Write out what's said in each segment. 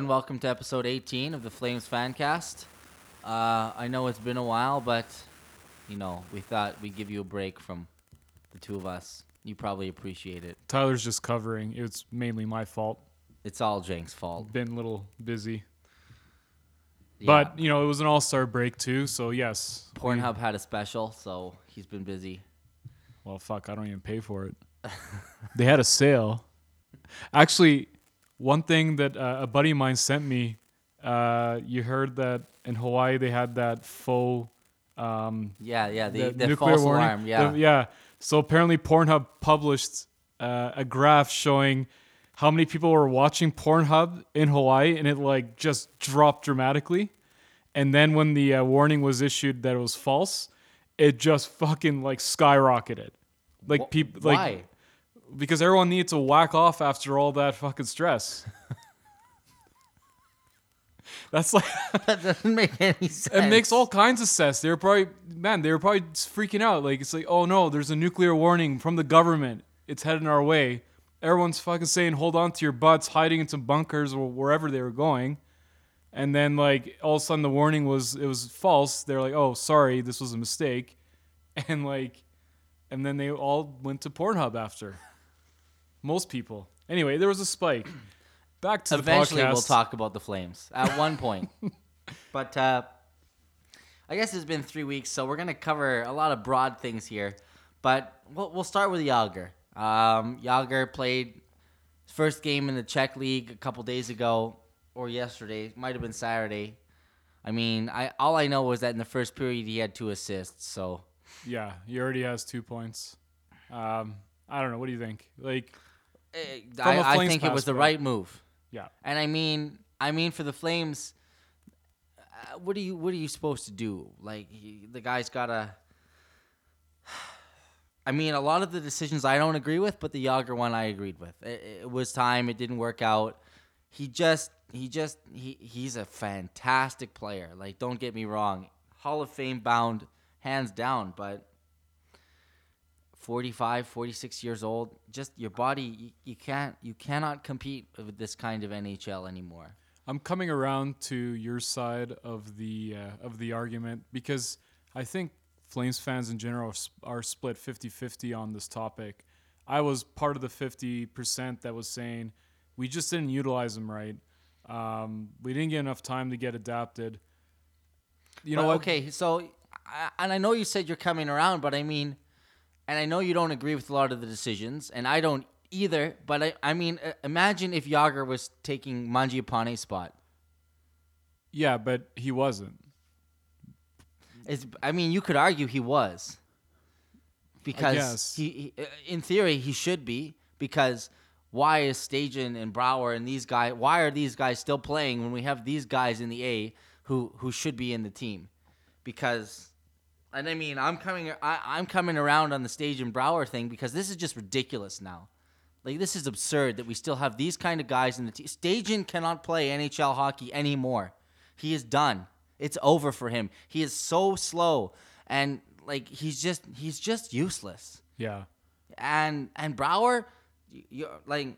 And welcome to episode 18 of the Flames Fancast. Uh, I know it's been a while, but you know we thought we'd give you a break from the two of us. You probably appreciate it. Tyler's just covering. It's mainly my fault. It's all Jank's fault. Been a little busy. Yeah. But, you know, it was an all star break too, so yes. Pornhub had a special, so he's been busy. Well, fuck, I don't even pay for it. they had a sale. Actually, one thing that uh, a buddy of mine sent me, uh, you heard that in Hawaii they had that faux um, Yeah, yeah, the, the nuclear false warning. alarm. Yeah, The- yeah. So apparently, Pornhub published uh, a graph showing how many people were watching Pornhub in Hawaii, and it like just dropped dramatically. And then when the uh, warning was issued that it was false, it just fucking like skyrocketed. Like people, like because everyone needed to whack off after all that fucking stress. That's like that doesn't make any sense. it makes all kinds of sense. They were probably man, they were probably freaking out. Like it's like, oh no, there's a nuclear warning from the government. It's heading our way. Everyone's fucking saying, hold on to your butts, hiding in some bunkers or wherever they were going. And then like all of a sudden the warning was it was false. They're like, oh sorry, this was a mistake. And like and then they all went to Pornhub after. Most people. Anyway, there was a spike. Back to Eventually, the podcast. we'll talk about the Flames at one point. but uh, I guess it's been three weeks, so we're gonna cover a lot of broad things here. But we'll, we'll start with Jagr. Um, Jagr played his first game in the Czech League a couple days ago, or yesterday. Might have been Saturday. I mean, I all I know was that in the first period he had two assists. So Yeah, he already has two points. Um, I don't know. What do you think? Like, I, I think it was the right move. yeah, And I mean, I mean, for the Flames, uh, what are you what are you supposed to do? Like he, the guy's gotta. I mean, a lot of the decisions I don't agree with, but the Jagr one I agreed with. It, it was time; it didn't work out. He just, he just, he he's a fantastic player. Like, don't get me wrong, Hall of Fame bound, hands down. But 45, 46 years old, just your body, you, you can't, you cannot compete with this kind of NHL anymore. I'm coming around to your side of the uh, of the argument because I think Flames fans in general are, split 50-50 on this topic. I was part of the 50% that was saying we just didn't utilize him right. Um, we didn't get enough time to get adapted. You know But? Okay, so I- and I know you said you're coming around, but I mean, and I know you don't agree with a lot of the decisions, and I don't either. But I, I mean, uh, imagine if Jagr was taking Mangiapane's spot. Yeah, but he wasn't. It's, I mean, you could argue he was because he, he, uh, in theory, he should be because why is Stajan and Brouwer and these guys? Why are these guys still playing when we have these guys in the A who who should be in the team? Because, and I mean, I'm coming I, I'm coming around on the Stage and Brouwer thing because this is just ridiculous now. Like this is absurd that we still have these kind of guys in the team. Stajan cannot play NHL hockey anymore. He is done. It's over for him. He is so slow and like he's just he's just useless. Yeah. And and Brouwer, you you're like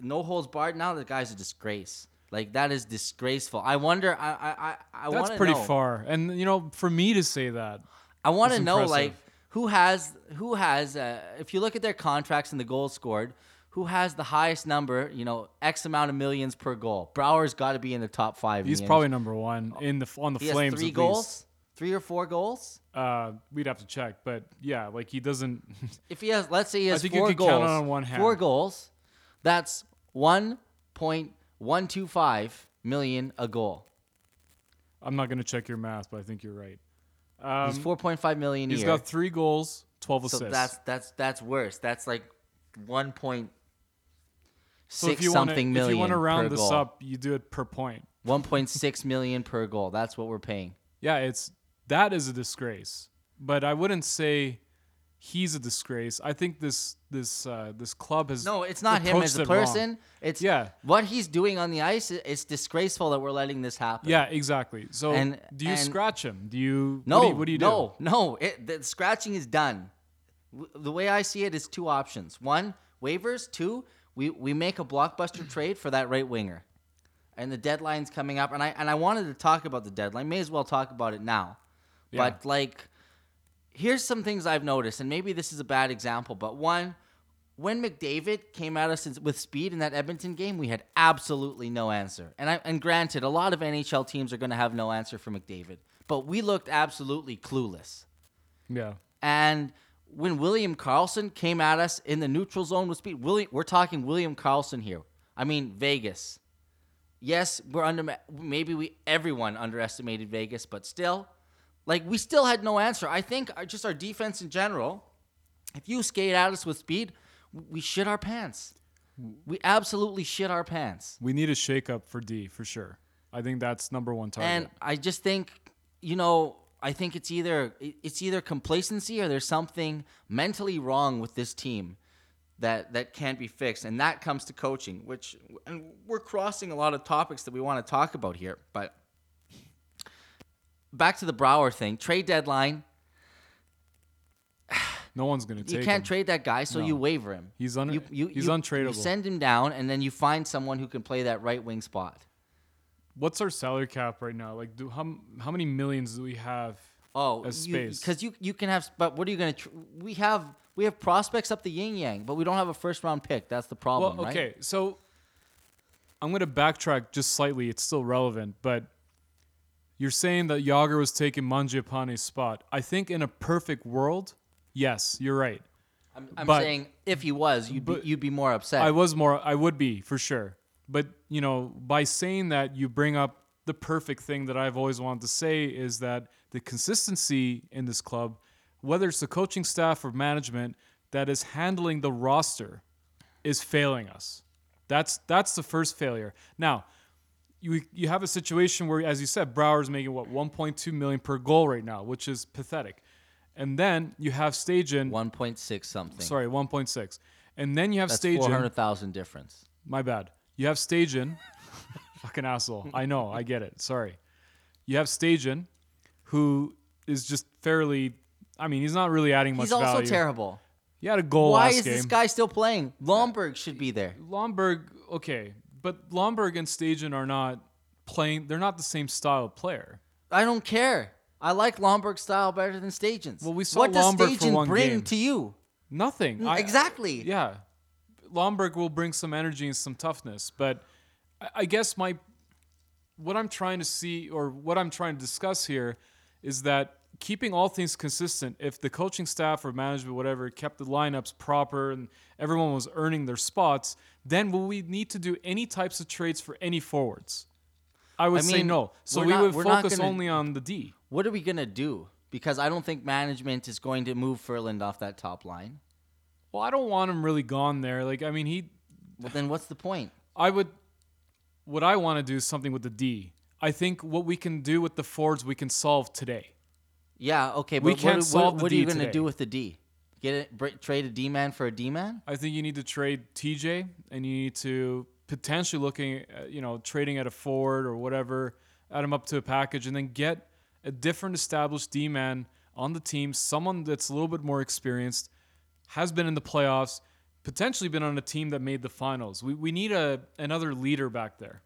no holds barred. Now the guy's a disgrace. Like that is disgraceful. I wonder. I I I, I That's pretty know, far. And you know, for me to say that, I want to know impressive. like who has who has uh, if you look at their contracts and the goals scored, who has the highest number? You know, X amount of millions per goal. Brouwer's got to be in the top five. he's probably number one in the on the He has Flames. three goals, least. three or four goals. Uh, we'd have to check, but yeah, like he doesn't. If he has, let's say he has think four goals, on one hand. four goals, that's one point one two five million a goal. I'm not gonna check your math, but I think you're right. Um, He's four point five million a he's year. got three goals, twelve so assists. that's that's that's worse. That's like one point so if six wanna, something if million you want to round this goal. up, you do it per point. One point six million per goal. That's what we're paying. Yeah, it's that is a disgrace. But I wouldn't say he's a disgrace. I think this this uh, this club has No, it's not him as a it wrong. person. It's Yeah. what he's doing on the ice. It's disgraceful that we're letting this happen. Yeah, exactly. So And- do you and- scratch him? Do you No, what do you, what do, you do? no, no. It, the scratching is done. W- The way I see it is two options: one, waivers; two, we we make a blockbuster trade for that right winger, and the deadline's coming up, and I and I wanted to talk about the deadline. May as well talk about it now. Yeah. But like, here's some things I've noticed, and maybe this is a bad example, but one, when McDavid came at us with speed in that Edmonton game, we had absolutely no answer. And I and granted, a lot of NHL teams are going to have no answer for McDavid, but we looked absolutely clueless. Yeah. And when William Karlsson came at us in the neutral zone with speed, William, we're talking William Karlsson here. I mean Vegas. Yes, we're under. Maybe we everyone underestimated Vegas, but still, like we still had no answer. I think uh, just our defense in general. If you skate at us with speed, we shit our pants. We absolutely shit our pants. We need a shakeup for D for sure. I think that's number one target. And I just think, you know, I think it's either it's either complacency or there's something mentally wrong with this team that that can't be fixed, and that comes to coaching. Which and we're crossing a lot of topics that we want to talk about here, but back to the Brouwer thing, trade deadline. no one's gonna Take You can't him. trade that guy, so No. you waiver him. He's un- you, you, he's you- untradeable. You send him down, and then you find someone who can play that right wing spot. What's our salary cap right now? Like, do how how many millions do we have? Oh, as space. because you, you can have. But what are you gonna? Tr- we have we have prospects up the yin yang, but we don't have a first round pick. That's the problem, Well, right? okay, so I'm gonna backtrack just slightly. It's still relevant, but you're saying that Jagr was taking Mangiapane's spot. I think in a perfect world, yes, you're right. I'm, I'm but- saying if he was, you'd be, you'd be more upset. I was more. I would be for sure. But you know, by saying that, you bring up the perfect thing that I've always wanted to say is that the consistency in this club, whether it's the coaching staff or management that is handling the roster, is failing us. That's that's the first failure. Now, you you have a situation where, as you said, Brouwer's making what 1.2 million per goal right now, which is pathetic. And then you have Stajan. one point six something. Sorry, 1.6. And then you have that's Stajan. four hundred thousand difference. My bad. You have Stajan. Fucking asshole. I know. I get it. Sorry. You have Stajan, who is just fairly. I mean, he's not really adding much He's also value. terrible. He had a goal Why is game. this guy still playing? Lomberg should be there. Lomberg, okay, but Lomberg and Stajan are not playing. They're not the same style of player. I don't care. I like Lomberg's style better than Stajan's. Well, we saw what does Lomberg for Stajan one bring game. to you? Nothing. I- exactly. Yeah, Lomberg will bring some energy and some toughness, but I- I guess my what I'm trying to see or what I'm trying to discuss here is that keeping all things consistent. If the coaching staff or management, whatever, kept the lineups proper and everyone was earning their spots, then will we need to do any types of trades for any forwards? I would I say mean, no. So we're not- would focus gonna- only on the D. What are we gonna do? Because I don't think management is going to move Ferland off that top line. Well, I don't want him really gone there. Like, I mean, he Well, then what's the point? I would. What I want to do is something with the D. I think what we can do with the Fords, we can solve today. Yeah, okay, but We can't what- solve the what are you gonna do with the D? Get it? Br- trade a D man for a D man? I think you need to trade TJ, and you need to potentially looking, at, you know, trading at a Ford or whatever, add him up to a package, and then get a different established D man on the team, someone that's a little bit more experienced, has been in the playoffs, potentially been on a team that made the finals. We we need a another leader back there.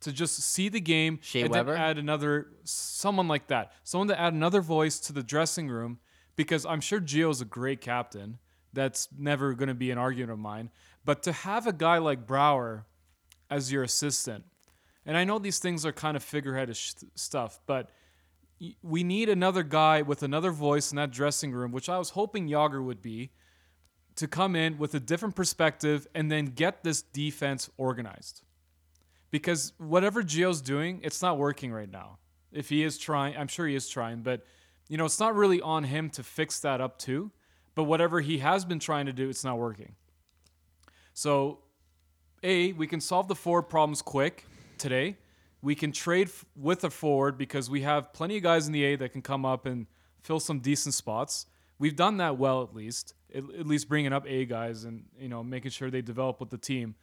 To just see the game Shea and then Weber? add another someone like that, someone to add another voice to the dressing room, because I'm sure Gio's a great captain. That's never going to be an argument of mine. But to have a guy like Brouwer as your assistant, and I know these things are kind of figureheadish stuff, but we need another guy with another voice in that dressing room, which I was hoping Jagr would be, to come in with a different perspective and then get this defense organized. Because whatever Gio's doing, it's not working right now. If he is trying, I'm sure he is trying, but you know, it's not really on him to fix that up too. But whatever he has been trying to do, it's not working. So, A, we can solve the forward problems quick today. We can trade f- with a forward because we have plenty of guys in the A that can come up and fill some decent spots. We've done that well, at least. At, at least bringing up A guys and you know making sure they develop with the team.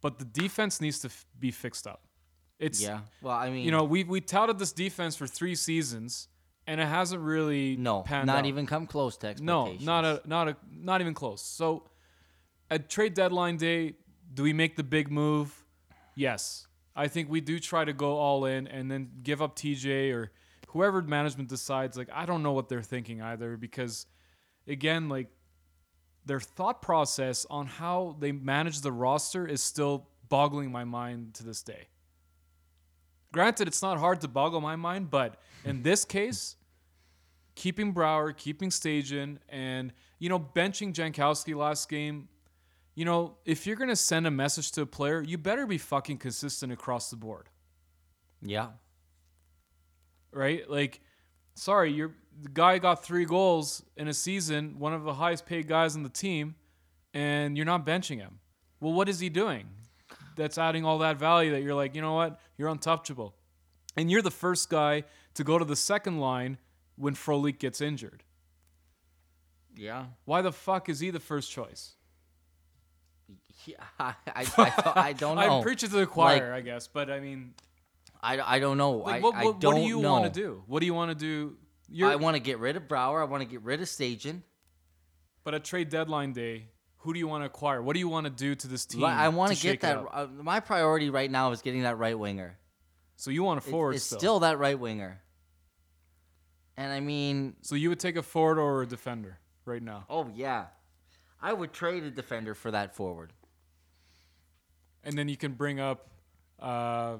But the defense needs to f- be fixed up. It's Yeah. Well, I mean, you know we we touted this defense for three seasons and it hasn't really no, not out. even come close to expectations. No, not a not a not even close. So at trade deadline day, do we make the big move? Yes. I think we do try to go all in and then give up TJ or whoever management decides. Like, I don't know what they're thinking either because, again, like, their thought process on how they manage the roster is still boggling my mind to this day. Granted, it's not hard to boggle my mind, but in this case, keeping Brouwer, keeping Stajan, and you know benching Jankowski last game. You know, if you're gonna send a message to a player, you better be fucking consistent across the board, Yeah. right? Like, sorry, you're the guy got three goals in a season, one of the highest paid guys on the team, and you're not benching him. Well, what is he doing? That's adding all that value that you're like, you know what? You're untouchable. And you're the first guy to go to the second line when Frolik gets injured. Yeah. Why the fuck is he the first choice? Yeah, I, I, I, don't, I don't know. I'm preaching to the choir, I guess, but I mean, I, I don't know. like, what, what, don't what do you want to do? What do you want to do? You're, I want to get rid of Brouwer. I want to get rid of Stajan. but at trade deadline day, who do you want to acquire? What do you want to do to this team? I want to get that. Uh, my priority right now is getting that right winger. So you want a It- forward it's still. still that right winger. And I mean, So you would take a forward or a defender right now, oh yeah, I would trade a defender for that forward. and then you can bring up uh,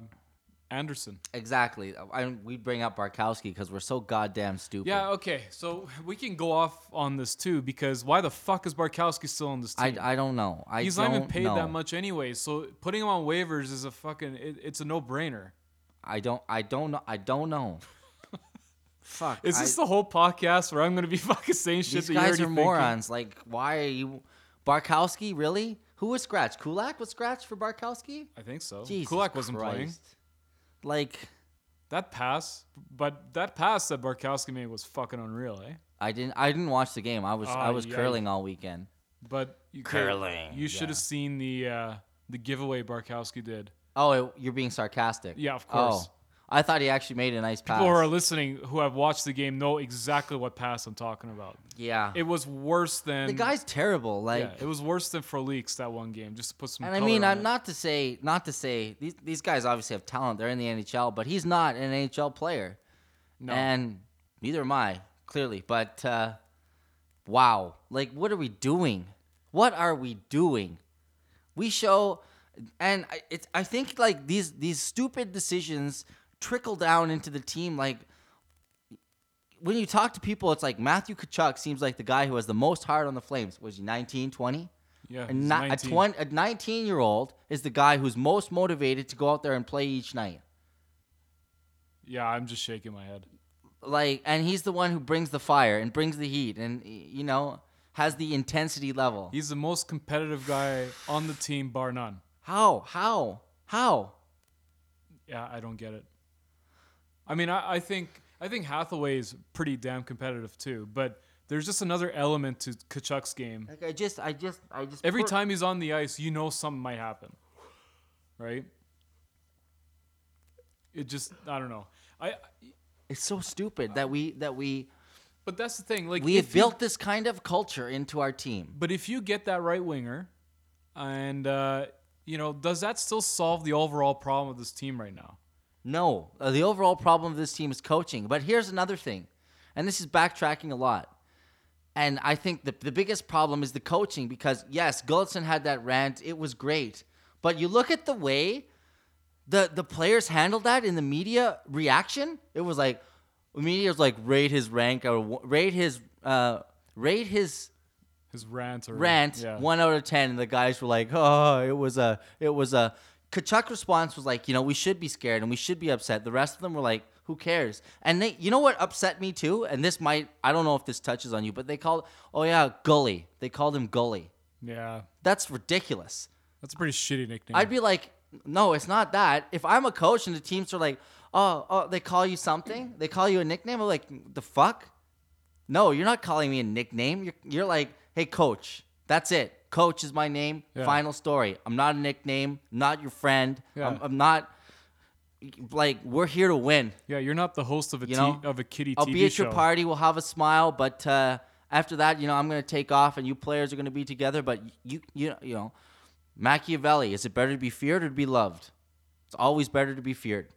Andersson. Exactly. I, we bring up Bartkowski because we're so goddamn stupid. Yeah, okay. So we can go off on this too because why the fuck is Bartkowski still on this I, team? I don't know. I He's not even paid know. that much anyway. So putting him on waivers is a fucking it, it's a no brainer. I don't. I don't know. I don't know. Fuck. Is this I, the whole podcast where I'm gonna be fucking saying shit these that you're guys are thinking? morons. Like, why are you, Bartkowski? Really? Who was scratched? Kulak was scratched for Bartkowski. I think so. Jesus Kulak wasn't playing. Christ. Like, That pass, but that pass that Bartkowski made was fucking unreal, eh? I didn't. I didn't watch the game. I was. I Ah, was yeah. curling all weekend. But you could- Curling, You should yeah. have seen the uh, the giveaway Bartkowski did. Oh, it, you're being sarcastic. Yeah, of course. Oh, I thought he actually made a nice pass. People who are listening who have watched the game know exactly what pass I'm talking about. yeah. It was worse than the guy's terrible. Like, yeah, it was worse than Frolik's that one game. Just to put some. and I mean, I'm it. not to say, not to say these these guys obviously have talent. They're in the NHL, but he's not an NHL player, No. and neither am I clearly. But uh, wow, like, what are we doing? What are we doing? We show, and I, it's I think like these these stupid decisions trickle down into the team. Like when you talk to people, it's like Matthew Tkachuk seems like the guy who has the most heart on the Flames. Was he 19, 20? Yeah, A, he's a, 19. 20, a 19 year old is the guy who's most motivated to go out there and play each night. Yeah, I'm just shaking my head. Like, and he's the one who brings the fire and brings the heat and, you know, has the intensity level. He's the most competitive guy on the team, bar none. How? How? How? Yeah, I don't get it. I mean, I, I think I think Hathaway is pretty damn competitive too, but there's just another element to Tkachuk's game. Like, I just, I just, I just. Every time he's on the ice, you know something might happen, right? It just I don't know. I It's so stupid that we, that we, but that's the thing. Like we have if you- built this kind of culture into our team. But if you get that right winger, and uh, you know, does that still solve the overall problem of this team right now? No, uh, the overall problem of this team is coaching. But here's another thing, and this is backtracking a lot. And I think the, the biggest problem is the coaching because, yes, Gulutzan had that rant. It was great. But you look at the way the, the players handled that in the media reaction, it was like, the media was like, rate his rank or rate his, uh, rate his His rant or rant yeah. one out of ten, and the guys were like, "Oh, it was a, it was a." Tkachuk response was like, "You know, we should be scared and we should be upset." The rest of them were like, "Who cares?" And they, you know what upset me too, and this might, I don't know if this touches on you, but they called, oh yeah, Gully. They called him Gully. Yeah, That's ridiculous. that's a pretty shitty nickname. I'd be like, no, it's not that. If I'm a coach and the teams are like, oh, oh, they call you something, they call you a nickname. I'm like, the fuck? No, you're not calling me a nickname. You're, you're like, hey, coach. That's it. Coach is my name. Yeah. Final story. I'm not a nickname. Not your friend. Yeah. I'm, I'm not. Like we're here to win. yeah, you're not the host of a You t- of a kitty I'll TV be at show. your party. We'll have a smile, but uh, after that, you know, I'm gonna take off, and you players are gonna be together. But you, you, you know, Machiavelli. Is it better to be feared or to be loved? It's always better to be feared.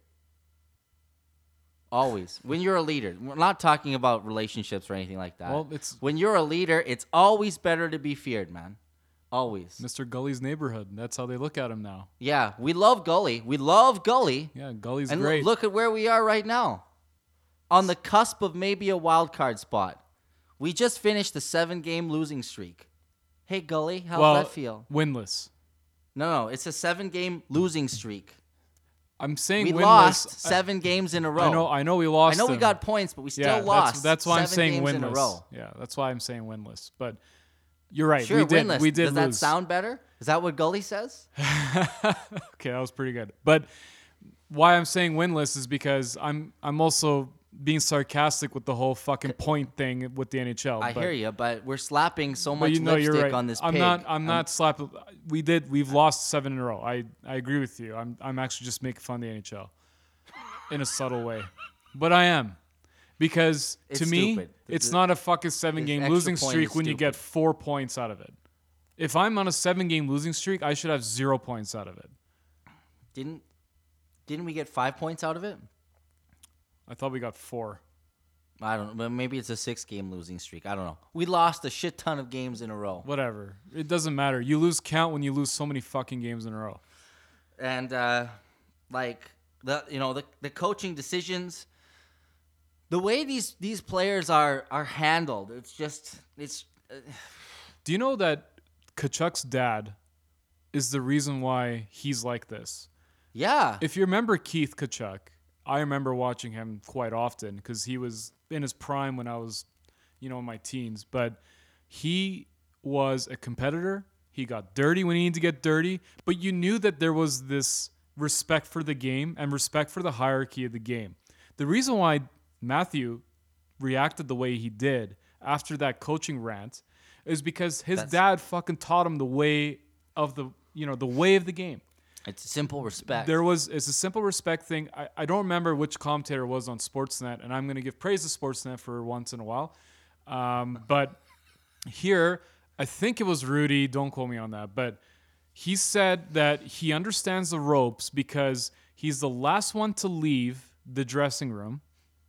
Always. When you're a leader, we're not talking about relationships or anything like that. Well, it's- when you're a leader, it's always better to be feared, man. Always. Mr. Gully's neighborhood. That's how they look at him now. Yeah, we love Gully. We love Gully. Yeah, Gully's and great. look at where we are right now. On the cusp of maybe a wild card spot. We just finished the seven game losing streak. Hey Gully, how's well, that feel? winless. No, no, it's a seven game losing streak. I'm saying We winless. lost seven games in a row. I know. I know we lost. I know we got points, but we still yeah, lost. That's, that's why I'm saying winless. in a row. Yeah, that's why I'm saying winless. But you're right. Sure, we did. winless. We did Does that sound better? Is that what Gully says? okay, that was pretty good. But why I'm saying winless is because I'm I'm also being sarcastic with the whole fucking point thing with the NHL. I but, hear you, but we're slapping so much you know lipstick right. on this I'm pig. not. I'm not slapping. We did. We've lost seven in a row. I I agree with you. I'm I'm actually just making fun of the NHL in a subtle way, but I am because It's to me stupid. it's The- not a fucking seven game extra losing point streak is when you get four points out of it. If I'm on a seven game losing streak, I should have zero points out of it. Didn't didn't we get five points out of it? I thought we got four. I don't know. Maybe it's a six game losing streak. I don't know. We lost a shit ton of games in a row. Whatever. It doesn't matter. You lose count when you lose so many fucking games in a row. And uh like the you know, the the coaching decisions the way these these players are are handled, it's just it's uh, Do you know that Tkachuk's dad is the reason why he's like this? yeah. If you remember Keith Tkachuk, I remember watching him quite often because he was in his prime when I was, you know, in my teens. But he was a competitor. He got dirty when he needed to get dirty. But you knew that there was this respect for the game and respect for the hierarchy of the game. The reason why Matthew reacted the way he did after that coaching rant is because his That's- dad fucking taught him the way of the you know the way of the game. It's simple respect. There was it's a simple respect thing. I, I don't remember which commentator was on Sportsnet, and I'm going to give praise to Sportsnet for once in a while. Um, but here, I think it was Hrudey. Don't quote me on that, but he said that he understands the ropes because he's the last one to leave the dressing room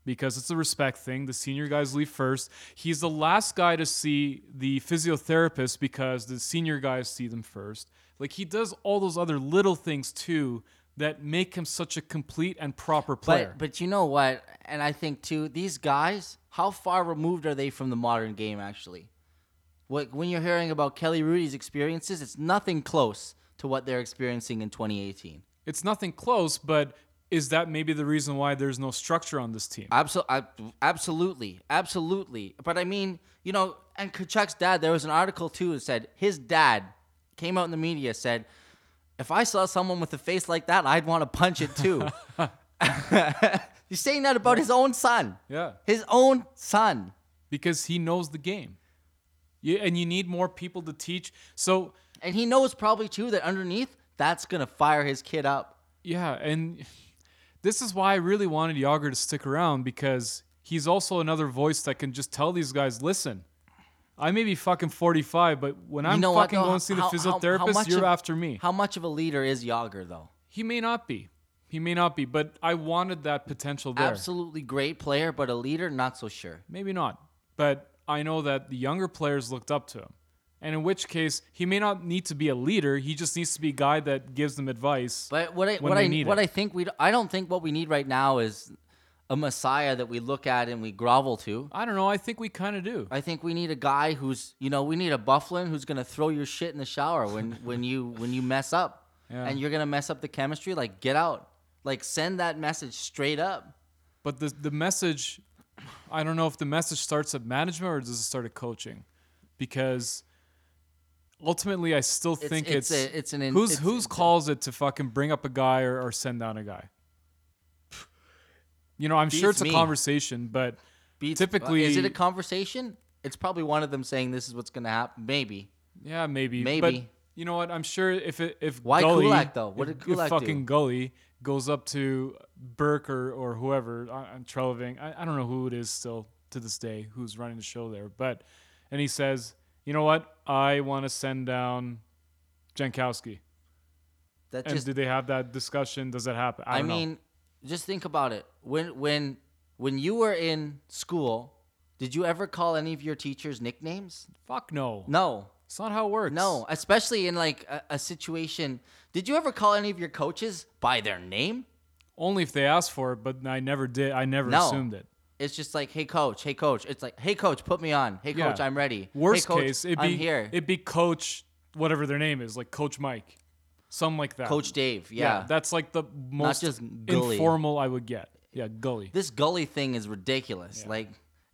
because it's a respect thing. The senior guys leave first. He's the last guy to see the physiotherapist because the senior guys see them first. Like he does all those other little things too that make him such a complete and proper player. But but you know what? And I think too, these guys, how far removed are they from the modern game actually? What when you're hearing about Kelly Hrudey's experiences, it's nothing close to what they're experiencing in 2018. it's nothing close, but is that maybe the reason why there's no structure on this team? Absolutely, absolutely, absolutely. But I mean, you know, and Tkachuk's dad. There was an article too that said his dad came out in the media said, "If I saw someone with a face like that, I'd want to punch it too." He's saying that about his own son. Yeah. His own son. because he knows the game. You, and you need more people to teach. So, And he knows probably too that underneath that's gonna fire his kid up. yeah, and this is why I really wanted Jagr to stick around because he's also another voice that can just tell these guys, listen, I may be fucking 45, but when I'm know what, fucking going to see the How- how- how physiotherapist, you're of- after me. How much of a leader is Jagr though? he may not be. He may not be, but I wanted that potential there. Absolutely great player, but a leader, not so sure. Maybe not. But I know that the younger players looked up to him. And in which case, he may not need to be a leader. He just needs to be a guy that gives them advice. But what I what I what it. I think we I don't think what we need right now is a messiah that we look at and we grovel to. I don't know. I think we kind of do. I think we need a guy who's you know we need a Byfuglien who's gonna throw your shit in the shower when when you when you mess up Yeah. and you're gonna mess up the chemistry. Like get out, like send that message straight up. But the the message, I don't know if the message starts at management or does it start at coaching, because ultimately I still It's- think it's it's a- it's an in- who's it's- a- calls it to fucking bring up a guy or, or send down a guy. You know, I'm sure Beats it's a me. conversation, but Beats, uh, Typically- is it a conversation? It's probably one of them saying this is what's gonna happen. Maybe. yeah, maybe, Maybe. But you know what? I'm sure if it, if Why Gully, Kulak, though? What if, did Kulak if fucking? Gully goes up to Burke or, or whoever uh, uh, on Treliving, I, I don't know who it is still to this day who's running the show there, but and he says, you know what? I want to send down Jankowski. That And just did they have that discussion? Does that happen? I, I, don't know. mean, just think about it. When when when you were in school, did you ever call any of your teachers nicknames? fuck no. No. It's not how it works. No, especially in like a, a situation. Did you ever call any of your coaches by their name? Only if they asked for it, but I never did. I never No. assumed it. It's just like, hey coach, hey coach. It's like, hey coach, put me on. Hey coach, Yeah. I'm ready. Worst hey, coach, case, it'd I'm be here. it'd be Coach, whatever their name is, like Coach Mike, something like that. coach Dave. Yeah. that's like the most just Gully. informal I would get. Yeah, Gully. this gully thing is ridiculous. Like,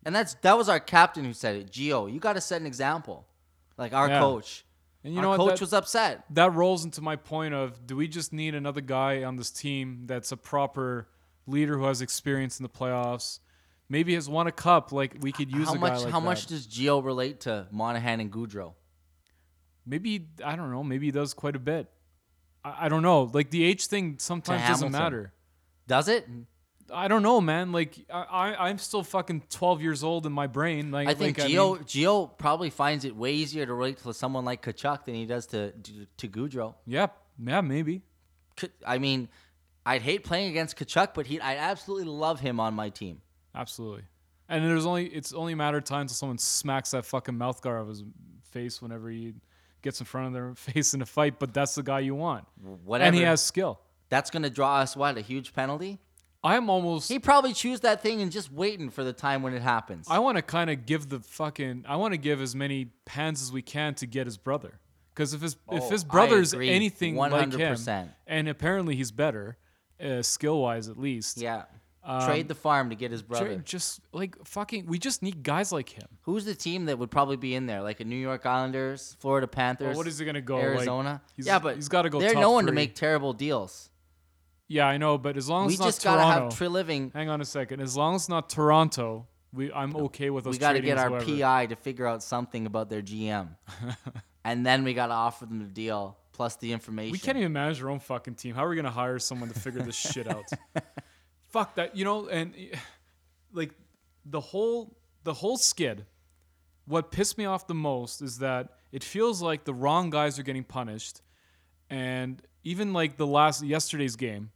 and that's that was our captain who said it. Gio, you got to set an example. Like our Yeah. coach. And you our know what? coach That- was upset. that rolls into my point of do we just need another guy on this team that's a proper leader who has experience in the playoffs maybe has won a cup like we could use how a guy much like how that. much does Gio relate to Monahan and Gaudreau? maybe i don't know maybe he does quite a bit i, I don't know like the age thing sometimes doesn't Hamilton. matter Does it? i don't know man like I, I i'm still fucking 12 years old in my brain like I think like, Gio mean, Gio probably finds it way easier to relate to someone like Tkachuk than he does to to, to Gaudreau. yeah yeah maybe I mean, I'd hate playing against Tkachuk, but he I absolutely love him on my team. Absolutely and there's only it's only a matter of time until someone smacks that fucking mouth guard of his face whenever he gets in front of their face in a fight but that's the guy you want Whatever. and he has skill That's gonna draw us what a huge penalty. i'm almost He probably choose that thing and just waiting for the time when it happens. i want to kind of give the fucking i want to give as many pans as we can to get his brother because if his if Oh, his I brother's anything like him and apparently he's better uh, skill wise at least yeah. Um, Trade the farm to get his brother. just like fucking we just need guys like him Who's the team that would probably be in there? Like a New York Islanders, Florida Panthers. Well, what is he gonna go like, Arizona. he's- yeah, but he's gotta go They're top known to make terrible deals. yeah i know but as long as We it's not just gotta toronto have Treliving. hang on a second as long as it's not toronto we i'm okay with us We got to get our whoever. PI to figure out something about their GM, and then we got to offer them the deal plus the information. We can't even manage our own fucking team. How are we gonna hire someone to figure this shit out? Fuck that, you know. And like the whole the whole skid. What pissed me off the most is that it feels like the wrong guys are getting punished, and even like the last yesterday's game.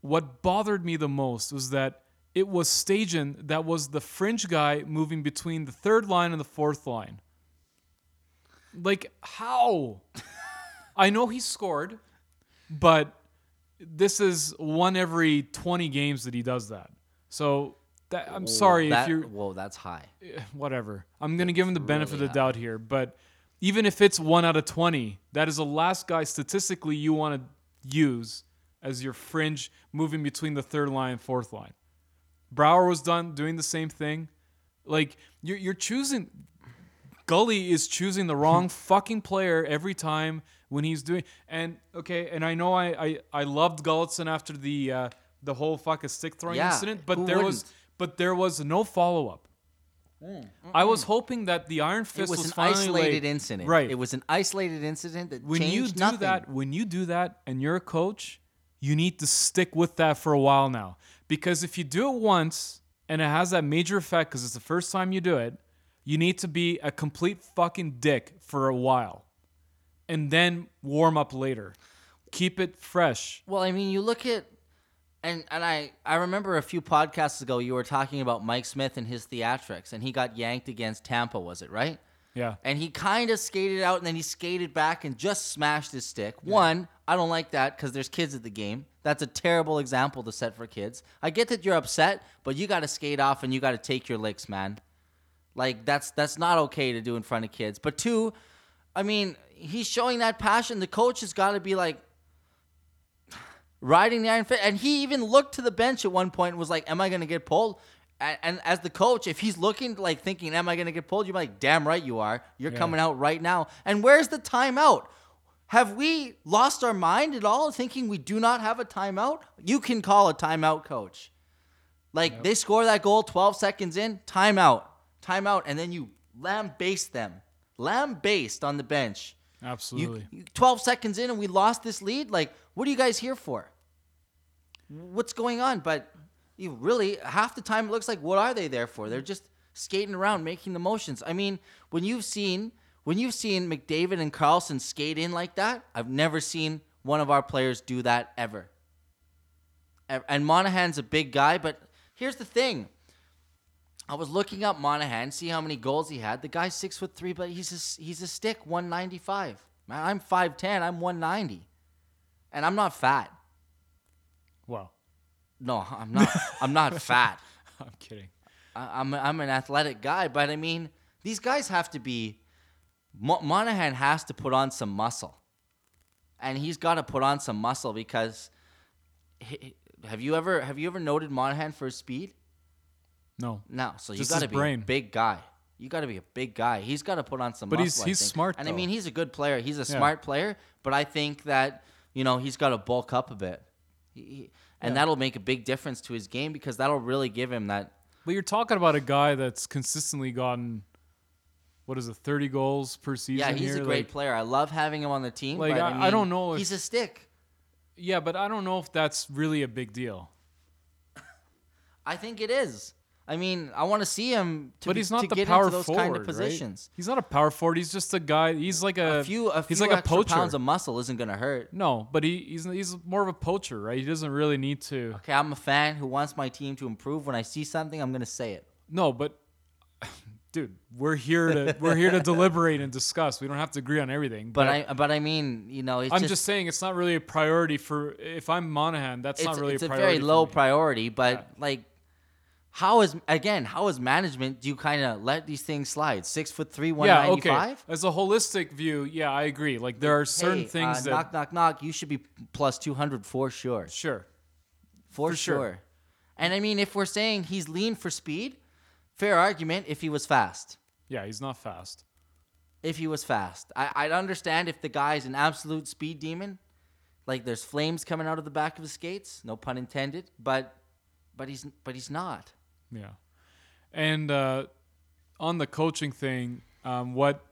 What bothered me the most was that it was Stajan that was the fringe guy moving between the third line and the fourth line. Like how? I know he scored, but this is one every 20 games that he does that. So that, I'm sorry That- if you're Whoa, that's high. Eh, whatever. I'm going to give him the benefit really of the doubt here, but even if it's 1 out of 20, that is the last guy statistically you want to use as your fringe moving between the third line and fourth line. Brouwer was done doing the same thing. Like you're you're choosing Gully is choosing the wrong fucking player every time when he's doing and okay, and I know I I, I loved Gulutzan after the uh, the whole fucking stick throwing Yeah, incident, but there was wouldn't? but there was no follow up. I was hoping that the Iron It Fist was an isolated laid- incident. Right. It was an isolated incident that when you do nothing. that, when you do that, and you're a coach, you need to stick with that for a while now. Because if you do it once and it has that major effect, because it's the first time you do it, you need to be a complete fucking dick for a while, and then warm up later. Keep it fresh. Well, I mean, you look at and and I I remember a few podcasts ago you were talking about Mike Smith and his theatrics, and he got yanked against Tampa, was it right? Yeah. And he kind of skated out, and then he skated back and just smashed his stick. One, I don't like that because there's kids at the game. That's a terrible example to set for kids. I get that you're upset, but you got to skate off and you got to take your licks, man. Like that's that's not okay to do in front of kids. But two, I mean, he's showing that passion. The coach has got to be like riding the iron fist. And he even looked to the bench at one point and was like, "Am I going to get pulled?" And, and as the coach, if he's looking like thinking, "Am I going to get pulled?" You're like, "Damn right you are. You're Yeah. coming out right now." And where's the timeout? Have we lost our mind at all, thinking we do not have a timeout? You can call a timeout, coach. Like they score that goal 12 seconds in, timeout, timeout, and then you lambaste them, lambaste on the bench. Absolutely. You, 12 seconds in and we lost this lead. Like, what are you guys here for? What's going on? But you really half the time it looks like what are they there for? They're just skating around, making the motions. I mean, when you've seen when you've seen McDavid and Karlsson skate in like that, I've never seen one of our players do that ever. And Monahan's a big guy, but here's the thing. I was looking up Monahan, see how many goals he had. The guy's six foot three, but he's a, he's a stick, one ninety five. Man, I'm five ten. I'm one ninety, and I'm not fat. Well, No, I'm not. I'm not fat. I'm kidding. I- I'm I'm an athletic guy, but I mean, these guys have to be. Mo- Monahan has to put on some muscle, and he's got to put on some muscle because. he- have you ever have you ever noted Monahan for his speed? No. No, so you Just got to his be brain. a big guy. You got to be a big guy. He's got to put on some. But he's- muscle, I he's think. smart, and I though. mean he's a good player. He's a Yeah. smart player, but I think that you know he's got to bulk up a bit, He- he- and that'll make a big difference to his game because that'll really give him that. But you're talking about a guy that's consistently gotten, what is it, 30 goals per season Yeah, he's here? a great Like, player. I love having him on the team. Like, but, I- I, I mean, don't know if- he's a stick. yeah, but I don't know if that's really a big deal. I think it is. I mean, I want to see him. To but he's not to the get power into those forward, kind of right? positions. He's not a power forward. He's just a guy. He's like a, A few, a few he's like a poacher. pounds of muscle isn't gonna hurt. no, but he, he's he's more of a poacher, right? He doesn't really need to. Okay, I'm a fan who wants my team to improve. When I see something, I'm gonna say it. No, but dude, we're here to we're here to deliberate and discuss. We don't have to agree on everything. But I, but I mean, you know, it's I'm just, just, saying it's not really a priority for if I'm Monahan. That's not really a priority. it's a very low priority. But Yeah. like, how is again? How is management? Do you kind of let these things slide? Six foot three, one Yeah, okay. As a holistic view, yeah, I agree. Like there are certain hey, things uh, that knock, knock, knock. You should be plus two hundred for sure. sure. For, For sure. sure. And I mean, if we're saying he's lean for speed, fair argument. If he was fast, Yeah, he's not fast. if he was fast, I, I'd understand if the guy's an absolute speed demon, like there's flames coming out of the back of his skates. No pun intended. But, but he's but he's not. Yeah. And uh, on the coaching thing, um, what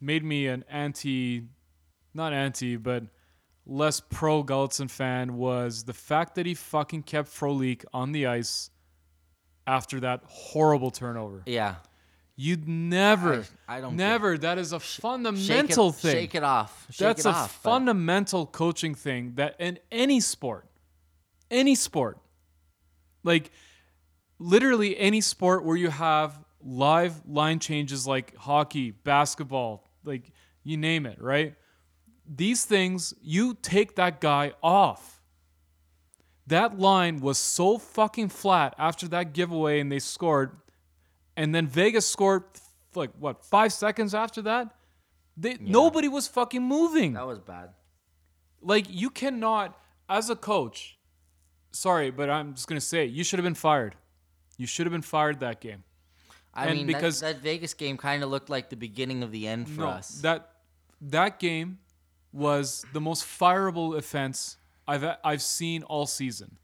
made me an anti, not anti, but less pro Gulutzan fan was the fact that he fucking kept Frolik on the ice after that horrible turnover. Yeah. You'd never, I- I don't never. That is a Shake fundamental it, thing. Shake it off. Shake That's it a off, but- fundamental coaching thing that in any sport, any sport, like literally any sport where you have live line changes like hockey, basketball, like you name it, right? These things, you take that guy off. That line was so fucking flat after that giveaway and they scored. And then Vegas scored like what, five seconds after that? They, Nobody was fucking moving. That was bad. Like you cannot, as a coach. Sorry, but I'm just gonna say you should have been fired. You should have been fired that game. I And mean, because- that, that Vegas game kind of looked like the beginning of the end for no, us. that that game was the most fireable offense I've I've seen all season.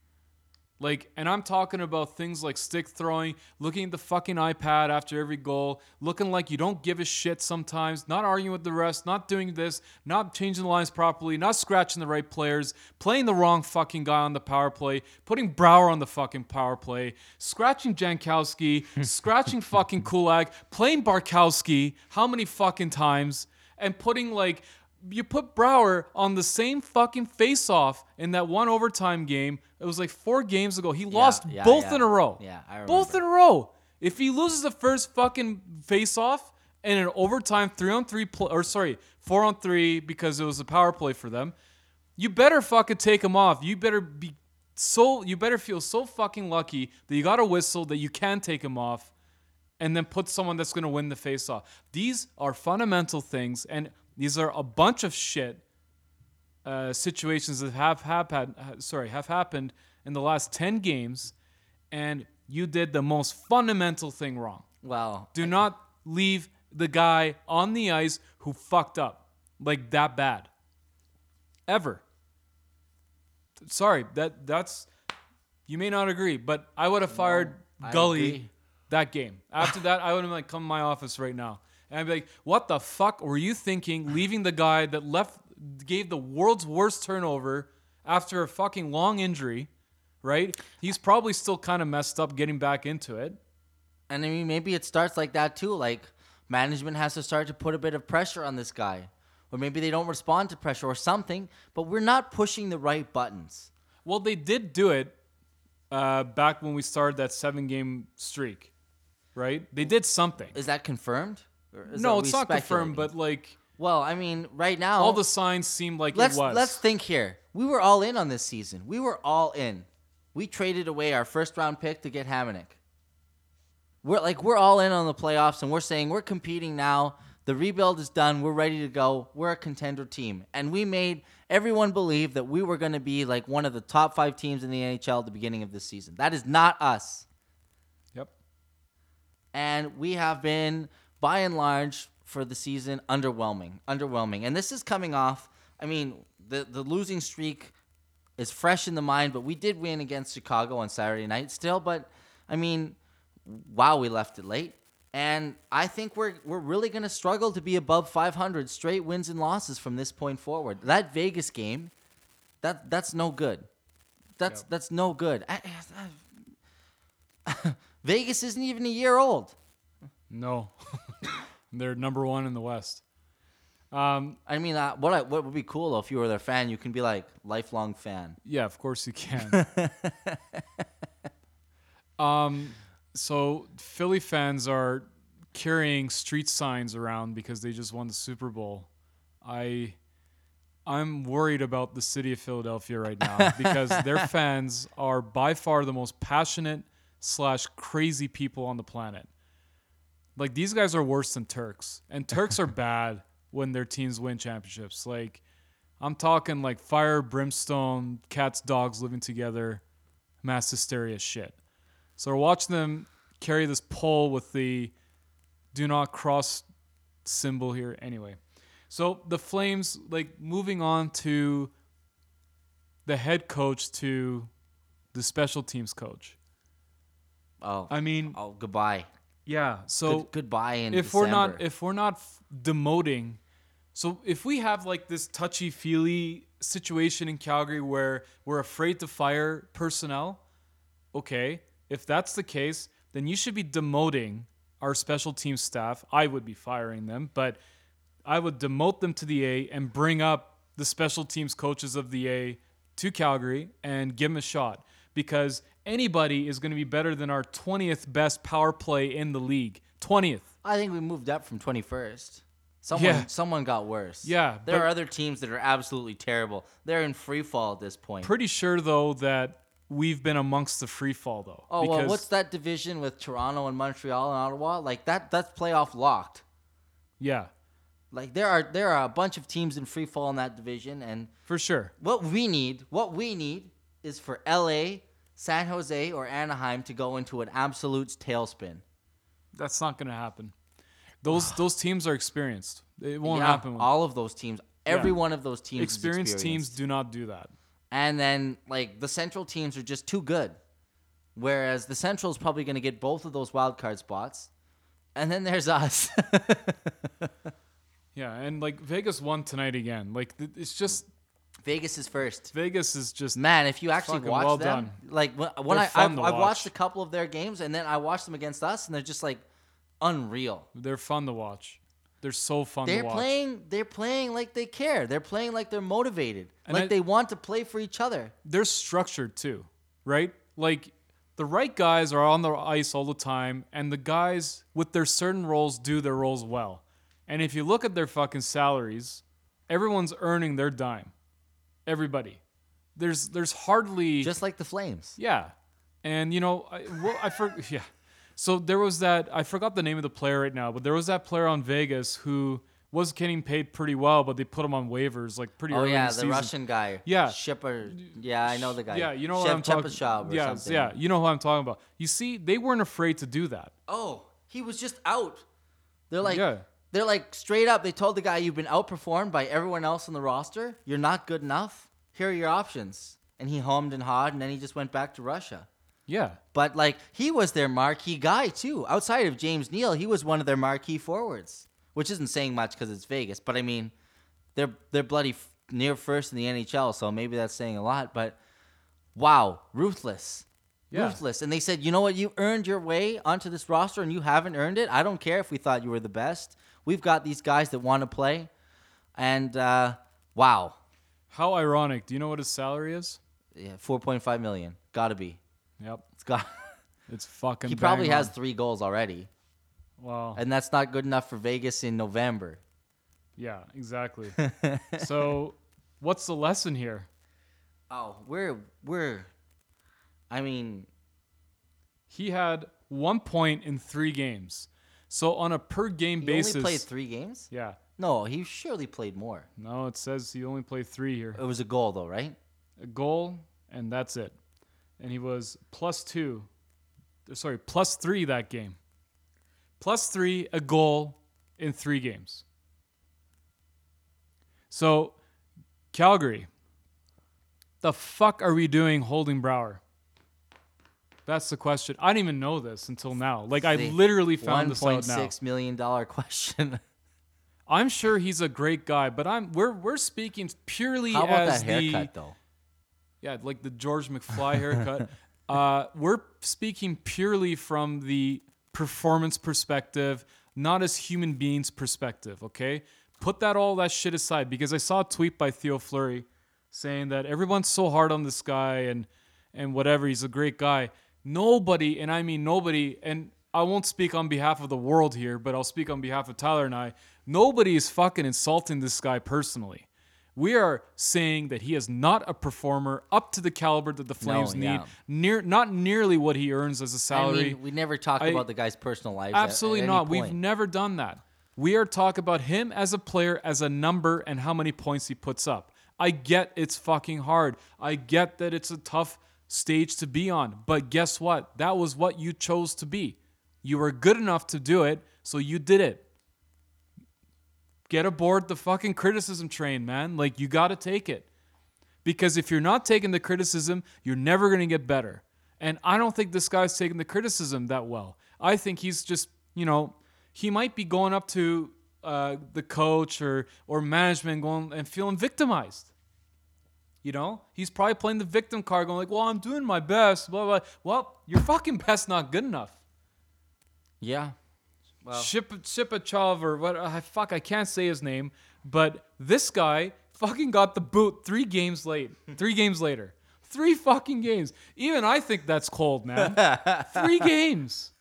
Like, and I'm talking about things like stick throwing, looking at the fucking iPad after every goal, looking like you don't give a shit sometimes, not arguing with the rest, not doing this, not changing the lines properly, not scratching the right players, playing the wrong fucking guy on the power play, putting Brouwer on the fucking power play, scratching Jankowski, scratching fucking Kulak, playing Bartkowski, how many fucking times, and putting like you put Brouwer on the same fucking face off in that one overtime game. It was like four games ago. He lost yeah, both yeah. in a row. Yeah, I remember. Both in a row. If he loses the first fucking face off in an overtime three on three, or sorry, four on three because it was a power play for them, you better fucking take him off. You better be so, you better feel so fucking lucky that you got a whistle that you can take him off and then put someone that's going to win the face off. These are fundamental things, and these are a bunch of shit uh, situations that have happened. Sorry, have happened in the last ten games, and you did the most fundamental thing wrong. well, Do not leave the guy on the ice who fucked up like that bad. Ever. Sorry, that that's you may not agree, but I would have fired I Gully agree. that game. After that, I would have like come to my office right now. And I'd be like, what the fuck were you thinking leaving the guy that left gave the world's worst turnover after a fucking long injury, right? He's probably still kind of messed up getting back into it. and I mean, maybe it starts like that too. Like management has to start to put a bit of pressure on this guy, or maybe they don't respond to pressure or something, but we're not pushing the right buttons. Well, they did do it uh, back when we started that seven game streak, right? They did something. Is that confirmed? No, it's not confirmed, but like well, I mean, right now all the signs seem like let's it was. let's think here. We were all in on this season. We were all in. We traded away our first round pick to get Hamonic. We're like we're all in on the playoffs, and we're saying we're competing now. The rebuild is done. We're ready to go. We're a contender team, and we made everyone believe that we were going to be like one of the top five teams in the NHL at the beginning of this season. That is not us, Yep. and we have been by and large for the season underwhelming, underwhelming. And this is coming off. I mean, the the losing streak is fresh in the mind, but we did win against Chicago on Saturday night still. But I mean, wow, we left it late. And I think we're we're really going to struggle to be above 500 straight wins and losses from this point forward. That Vegas game, that that's no good. That's Yep. that's no good. I- I- Vegas isn't even a year old. No. They're number one in the West. Um, I mean, uh, what I, what would be cool though if you were their fan, you can be like lifelong fan. yeah, of course you can. um, so Philly fans are carrying street signs around because they just won the Super Bowl. I I'm worried about the city of Philadelphia right now because their fans are by far the most passionate slash crazy people on the planet. Like these guys are worse than Turks, and Turks are bad when their teams win championships. Like I'm talking like fire, brimstone, cats, dogs living together, mass hysteria shit. So we're watching them carry this pole with the do not cross symbol here. Anyway, so the Flames, like moving on to the head coach to the special teams coach. Oh, I mean, oh, goodbye. Yeah. So Good, goodbye in if we're not if we're not f- demoting so if we have like this touchy feely situation in calgary where we're afraid to fire personnel okay if that's the case then you should be demoting our special team staff i would be firing them but i would demote them to the a and bring up the special teams coaches of the a to calgary and give them a shot because anybody is going to be better than our 20th best power play in the league 20th I think we moved up from 21st. Someone, Yeah. someone got worse. Yeah, there are other teams that are absolutely terrible. They're in free fall at this point. Pretty sure though that we've been amongst the free fall though. oh well, what's that division with Toronto and Montreal and Ottawa? Like that, that's playoff locked. Yeah, Like there are there are a bunch of teams in free fall in that division, and for sure. what we need, what we need, is for LA, San Jose, or Anaheim to go into an absolute tailspin. That's not going to happen. Those those teams are experienced. It won't Yeah, happen. All of those teams, every Yeah. one of those teams, is experienced teams do not do that. And then like the Central teams are just too good. Whereas the Central is probably going to get both of those wild card spots. And then there's us. Yeah, and like Vegas won tonight again. Like it's just Vegas is first. Vegas is just Man, if you actually watch well them, like when, I I've, I've watched a couple of their games and then I watched them against us and they're just like unreal. they're fun to watch. They're so fun They're to watch. playing they're playing like they care. They're playing like they're motivated. And like I- they want to play for each other. they're structured too, right? Like the right guys are on the ice all the time, and the guys with their certain roles do their roles well. And if you look at their fucking salaries, everyone's earning their dime. Everybody. There's there's hardly Just like the Flames. yeah, and you know I well, I for, yeah. So there was that I forgot the name of the player right now, but there was that player on Vegas who was getting paid pretty well, but they put him on waivers like pretty Oh early yeah, in the the. Russian guy. Yeah. Shipper. Yeah, I know the guy. Yeah, you know what I'm talking or yeah, something. yeah, you know who I'm talking about. You see, they weren't afraid to do that. Oh, he was just out. They're like, Yeah. They're like straight up. They told the guy, "You've been outperformed by everyone else on the roster. You're not good enough. Here are your options." And he hummed and hawed, and then he just went back to Russia. Yeah, But like, he was their marquee guy too. Outside of James Neal, he was one of their marquee forwards, which isn't saying much because it's Vegas. But I mean, they're they're bloody f- near first in the NHL, so maybe that's saying a lot. But wow, ruthless. Yeah. Ruthless. And they said, you know what? You earned your way onto this roster and you haven't earned it. I don't care if we thought you were the best. We've got these guys that want to play. And uh, wow, How ironic. Do you know what his salary is? yeah, 4.5 million. Got to be. Yep. It's got. It's fucking. he probably has on. three goals already, Wow. and that's not good enough for Vegas in November. Yeah, exactly. so, what's the lesson here? Oh, we're we're. I mean, He had one point in three games. So on a per game basis he basis, only played three games. yeah. No, he surely played more. No, it says he only played three here. It was a goal though, right? A goal, and that's it. And he was plus two, sorry, plus three that game. Plus three, a goal in three games. So, Calgary, the fuck are we doing holding Brouwer? That's the question. I didn't even know this until now. Like I literally found this out now. 1.6 million dollar question. I'm sure he's a great guy, but I'm we're we're speaking purely How about as that the haircut though? yeah, like the George McFly haircut. uh, we're speaking purely from the performance perspective, not as human beings perspective. Okay, put that all that shit aside because I saw a tweet by Theo Fleury saying that everyone's so hard on this guy and and whatever. He's a great guy. Nobody, and I mean nobody, and I won't speak on behalf of the world here, but I'll speak on behalf of Tyler and I. Nobody is fucking insulting this guy personally. We are saying that he is not a performer up to the caliber that the Flames need. yeah. Near, not nearly what he earns as a salary. mean, we never talk I- about the guy's personal life. at- Absolutely at any not. We've never done that. We are talking about him as a player, as a number, and how many points he puts up. I get it's fucking hard. I get that it's a tough stage to be on. But guess what? That was what you chose to be. You were good enough to do it, so you did it. Get aboard the fucking criticism train, man. Like, you got to take it. Because if you're not taking the criticism, you're never going to get better. And I don't think this guy's taking the criticism that well. I think he's just, you know, he might be going up to uh, the coach or or management going and feeling victimized. You know, he's probably playing the victim card, going like, "Well, I'm doing my best." Blah blah. Well, your fucking best not good enough. Yeah. Well, Ship Shipachyov or what? Uh, fuck, I can't say his name, but this guy fucking got the boot three games late. Three games later. Three fucking games. Even I think that's cold, man. three games.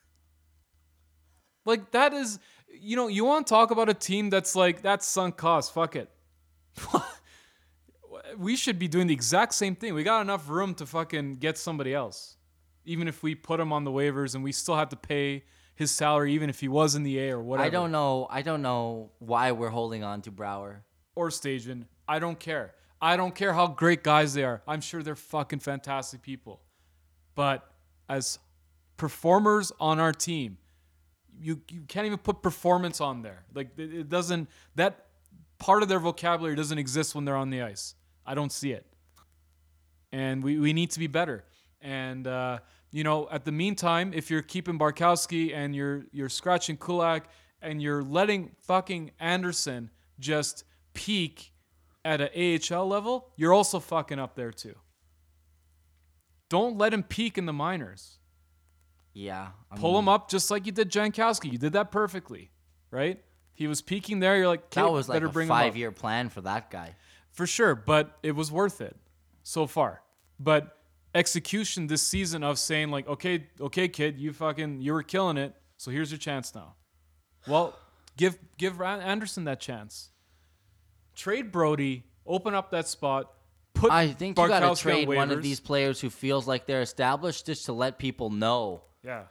Like that is, you know, you want to talk about a team that's like that's sunk cost. Fuck it. we should be doing the exact same thing. We got enough room to fucking get somebody else, even if we put him on the waivers and we still have to pay his salary, even if he was in the A or whatever. I don't know. I don't know why we're holding on to Brouwer. Or Stajan. I don't care. I don't care how great guys they are. I'm sure they're fucking fantastic people. But as performers on our team, you, you can't even put performance on there. Like it, it doesn't that part of their vocabulary doesn't exist when they're on the ice. I don't see it. And we, we need to be better. And uh, you know, at the meantime, if you're keeping Bartkowski and you're you're scratching Kulak and you're letting fucking Andersson just peak at an AHL level, you're also fucking up there too. Don't let him peak in the minors. Yeah. I Pull mean, him up just like you did Jankowski. You did that perfectly, right? He was peaking there. You're like, That was like better a up." five-year plan for that guy. For sure, but it was worth it so far. But execution this season of saying like, okay, okay, kid, you fucking you were killing it, so here's your chance now. Well, give give Andersson that chance. Trade Brodie, open up that spot. Put I think you got to trade on one of these players who feels like they're established just to let people know, Yeah,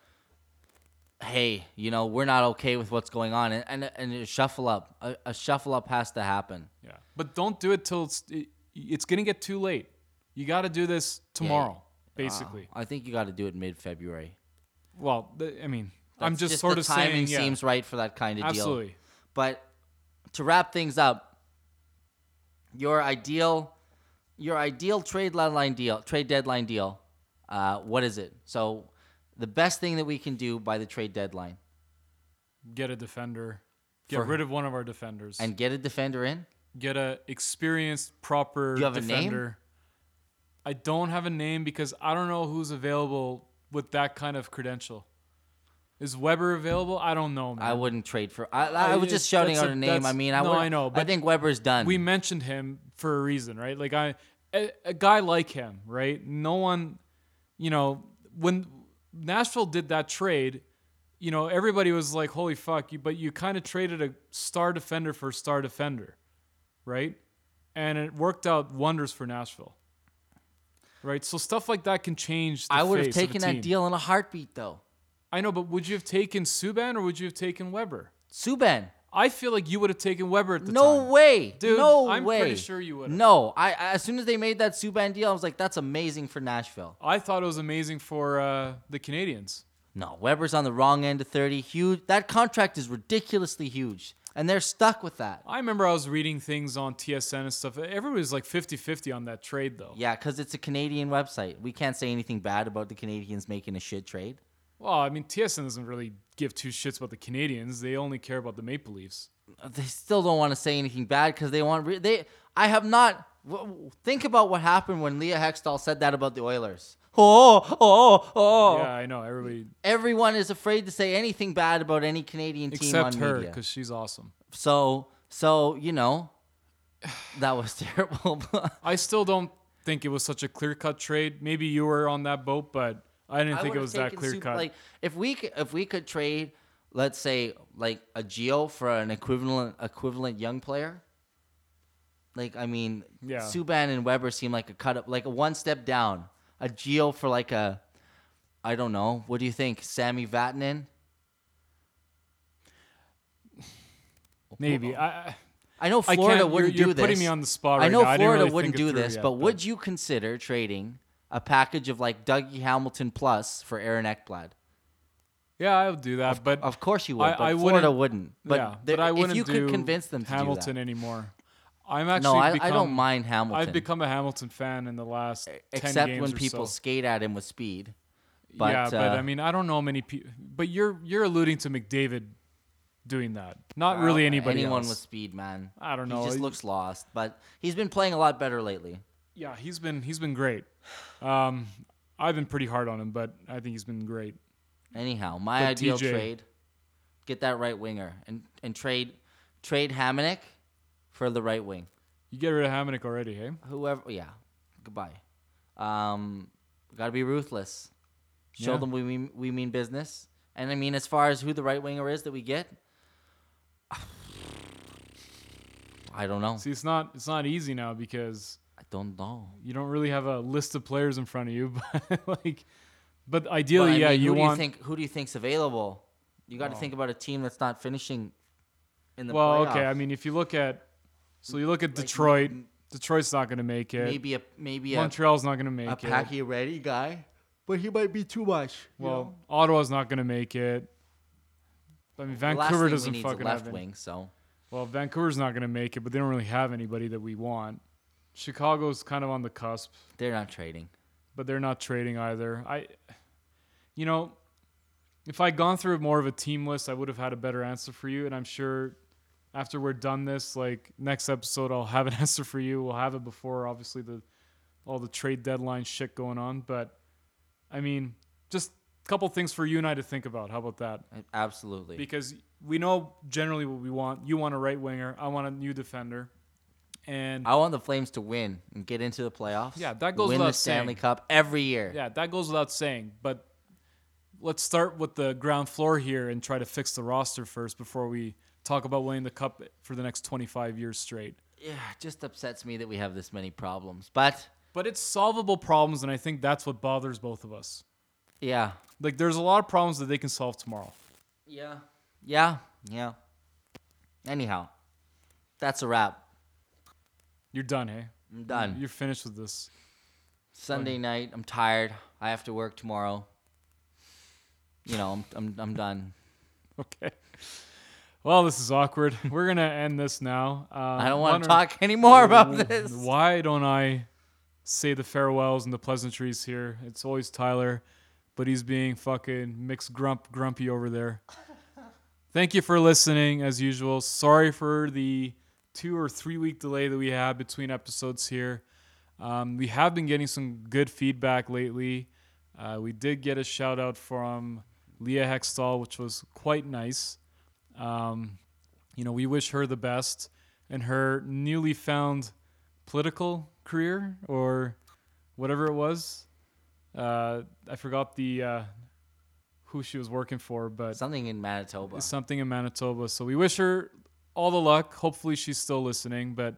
hey, you know, we're not okay with what's going on, and and, and a shuffle up. A, a shuffle up has to happen. yeah, but don't do it till it's it, it's gonna get too late. You got to do this tomorrow, basically. Uh, I think you got to do it mid-February. well, th- I mean, I'm That's just, sort of timing saying, yeah, seems right for that kind of deal. absolutely. But to wrap things up, your ideal, your ideal trade deadline deal, trade deadline deal, uh, what is it? So, the best thing that we can do by the trade deadline Get a defender. Get For- rid of one of our defenders. and get a defender in. get a experienced proper you have a name? defender. I don't have a name because I don't know who's available with that kind of credential. Is Weber available? I don't know, man. I wouldn't trade for. I, I, I- was just shouting out a- a name. I mean, I no, would. I know, I think Weber's done. we mentioned him for a reason, right? Like I, a, a guy like him, right? No one, you know, when Nashville did that trade, you know, everybody was like, "Holy fuck!" You, but you kind of traded a star defender for a star defender, right? And it worked out wonders for Nashville, right? So stuff like that can change. The I would have taken that deal in a heartbeat, though. I know, but would you have taken Subban or would you have taken Weber? Subban. I feel like you would have taken Weber at the No time. way, Dude, No I'm way. pretty sure you would've. No, I I- as soon as they made that Subban deal, I was like, that's amazing for Nashville. I thought it was amazing for uh, the Canadiens. No, Weber's on the wrong end of thirty. Huge. That contract is ridiculously huge, and they're stuck with that. I remember I was reading things on TSN and stuff. Everybody was like 50 50 on that trade, though. Yeah, because it's a Canadian website. We can't say anything bad about the Canadiens making a shit trade. Well, I mean, TSN doesn't really give two shits about the Canadiens. They only care about the Maple Leafs. They still don't want to say anything bad because they want re- they. I have not. w- Think about what happened when Leah Hextall said that about the Oilers. Oh, oh, oh! Yeah, I know. Everybody Everyone is afraid to say anything bad about any Canadian team except on her because she's awesome. So, so you know, that was terrible. I still don't think it was such a clear cut trade. Maybe you were on that boat, but I didn't I think it was that clear Sup- cut. Like if we could, if we could trade, let's say like a Gio for an equivalent equivalent young player. Like I mean, Yeah. Subban and Weber seem like a cut up, like a one step down. A Gio for like a, I don't know. What do you think, Sami Vatanen? Maybe. I, uh, I- I know Florida can't- wouldn't you're, do you're this. putting me on the spot right I know now. I Florida really wouldn't do this, yet, but would you consider trading a package of like Dougie Hamilton plus for Aaron Ekblad? Yeah, I would do that. but Of course you would, I- but I Florida wouldn't- wouldn't. But, yeah, there- but I wouldn't if you could convince them to Hamilton anymore. I'm actually No, I, become, I don't mind Hamilton. I've become a Hamilton fan in the last 10 except when people so. skate at him with speed. But, yeah, but uh, I mean, I don't know many people. But you're you're alluding to McDavid doing that, not really anybody anyone else. with speed, man. I don't know. He just looks lost, but he's been playing a lot better lately. Yeah, he's been he's been great. Um, I've been pretty hard on him, but I think he's been great. Anyhow, my But ideal TJ trade: get that right winger and and trade trade Hamonic for the right wing. You get rid of Hamonic already, hey? Whoever, yeah, goodbye. Um, got to be ruthless. Show Yeah. them we mean we mean business. And I mean, as far as who the right winger is that we get, I don't know. See, it's not it's not easy now because don't know. you don't really have a list of players in front of you, but like, but ideally, But, yeah, mean, you who want. do you think who do you think's available? You got to Oh. think about a team that's not finishing in the well, playoffs. okay. I mean, if you look at, so you look at Like, Detroit. Detroit's not going to make it. maybe a maybe a, Montreal's not going to make a it. Packy ready guy, but he might be too much. Well, know? Ottawa's not going to make it. I mean, Vancouver doesn't a fucking left have wing. So Well, Vancouver's not going to make it, but they don't really have anybody that we want. Chicago's kind of on the cusp, they're not trading. but they're not trading either. I, you know, if I'd gone through more of a team list, I would have had a better answer for you. And I'm sure after we're done this, like next episode, I'll have an answer for you. We'll have it before, obviously, the all the trade deadline shit going on. But I mean, just a couple things for you and I to think about. How about that? Absolutely. because we know generally what we want. You want a right winger. I want a new defender. And I want the Flames to win and get into the playoffs. Yeah, that goes win the without Stanley saying. Cup every year. yeah, that goes without saying. But let's start with the ground floor here and try to fix the roster first before we talk about winning the cup for the next 25 years straight. Yeah, it just upsets me that we have this many problems. But But it's solvable problems, and I think that's what bothers both of us. yeah, Like, there's a lot of problems that they can solve tomorrow. yeah, yeah, yeah. Anyhow, that's a wrap. You're done, hey? I'm done. You're finished with this. Sunday night. I'm tired. I have to work tomorrow. You know, I'm I'm, I'm done. Okay. Well, this is awkward. We're gonna end this now. Um, I don't want to talk anymore about this. Why don't I say the farewells and the pleasantries here? It's always Tyler, but he's being fucking mixed grump grumpy over there. Thank you for listening, as usual. Sorry for the two or three week delay that we had between episodes here. Um, we have been getting some good feedback lately. Uh, we did get a shout out from Leah Hextall, which was quite nice. Um, you know, we wish her the best in her newly found political career or whatever it was. Uh, I forgot the uh, who she was working for, but Something in Manitoba. something in Manitoba. So we wish her all the luck. Hopefully, she's still listening, but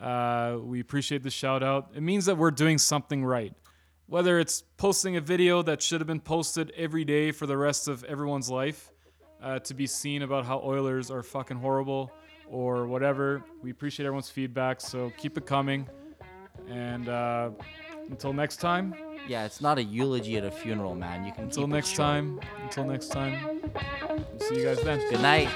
uh, we appreciate the shout out. It means that we're doing something right. Whether it's posting a video that should have been posted every day for the rest of everyone's life uh, to be seen about how Oilers are fucking horrible or whatever, we appreciate everyone's feedback. So keep it coming. And uh, until next time, Yeah, it's not a eulogy at a funeral, man. You can until next time, until next time, we'll see you guys then. Good night.